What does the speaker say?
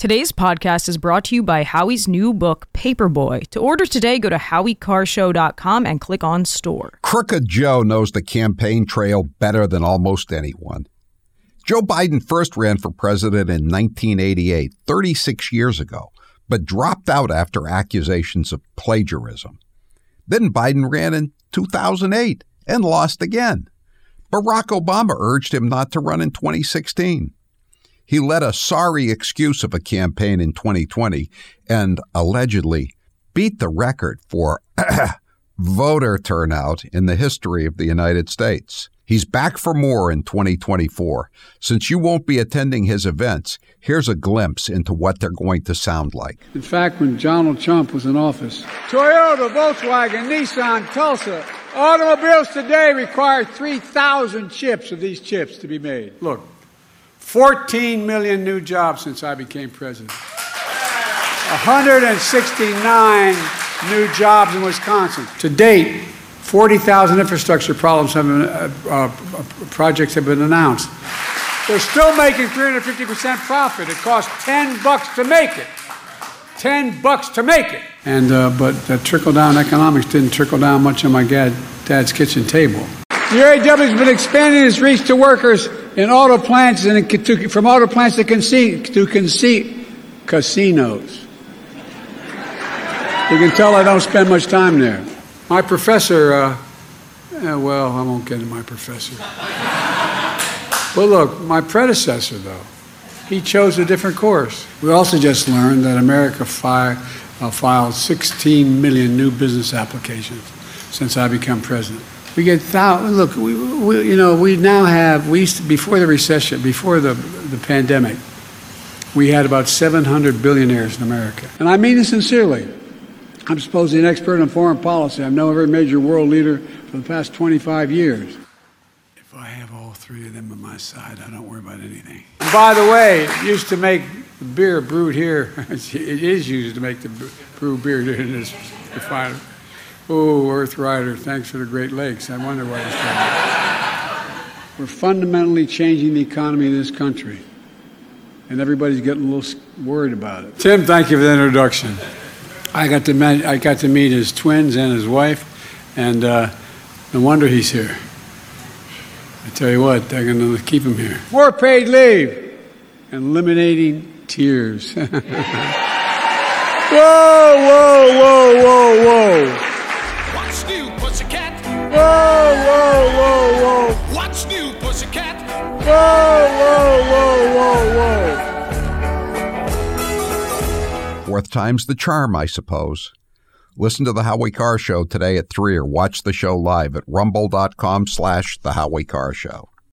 Today's podcast is brought to you by Howie's new book, Paperboy. To order today, go to howiecarrshow.com and click on store. Crooked Joe knows the campaign trail better than almost anyone. Joe Biden first ran for president in 1988, 36 years ago, but dropped out after accusations of plagiarism. Then Biden ran in 2008 and lost again. Barack Obama urged him not to run in 2016. He led a sorry excuse of a campaign in 2020 and allegedly beat the record for voter turnout in the history of the United States. He's back for more in 2024. Since you won't be attending his events, here's a glimpse into what they're going to sound like. In fact, when Donald Trump was in office, Toyota, Volkswagen, Nissan, Tesla, automobiles today require 3,000 chips of these chips to be made. Look, 14 million new jobs since I became president. 169 new jobs in Wisconsin. To date, 40,000 infrastructure problems have been, uh, uh, projects have been announced. They're still making 350% profit. It costs 10 bucks to make it. 10 bucks to make it. And, uh, but the trickle down economics didn't trickle down much on my dad, dad's kitchen table. The UAW has been expanding its reach to workers in auto plants and to, from auto plants to, conce- to conce- casinos. You can tell I don't spend much time there. My professor, uh, eh, well, I won't get into my professor. but look, my predecessor, though, he chose a different course. We also just learned that America fi- uh, filed 16 million new business applications since I became president. We get thousands. Look, we, we, you know, we now have. We used to, before the recession, before the the pandemic, we had about 700 billionaires in America, and I mean it sincerely. I'm supposedly an expert on foreign policy. I've known every major world leader for the past 25 years. If I have all three of them on my side, I don't worry about anything. And by the way, it used to make beer brewed here. it is used to make the brew beer here in this refinery. Oh, Earth Rider, thanks for the Great Lakes. I wonder why it's doing We're fundamentally changing the economy of this country. And everybody's getting a little worried about it. Tim, thank you for the introduction. I got to meet, I got to meet his twins and his wife, and uh, no wonder he's here. I tell you what, they're going to keep him here. More paid leave and eliminating tears. whoa, whoa, whoa, whoa. Whoa, whoa, whoa, whoa. What's new, pussycat? Whoa, whoa, whoa, whoa, whoa. Fourth time's the charm, I suppose. Listen to The Howie Carr Show today at 3 or watch the show live at rumble.com slash The Howie Carr Show.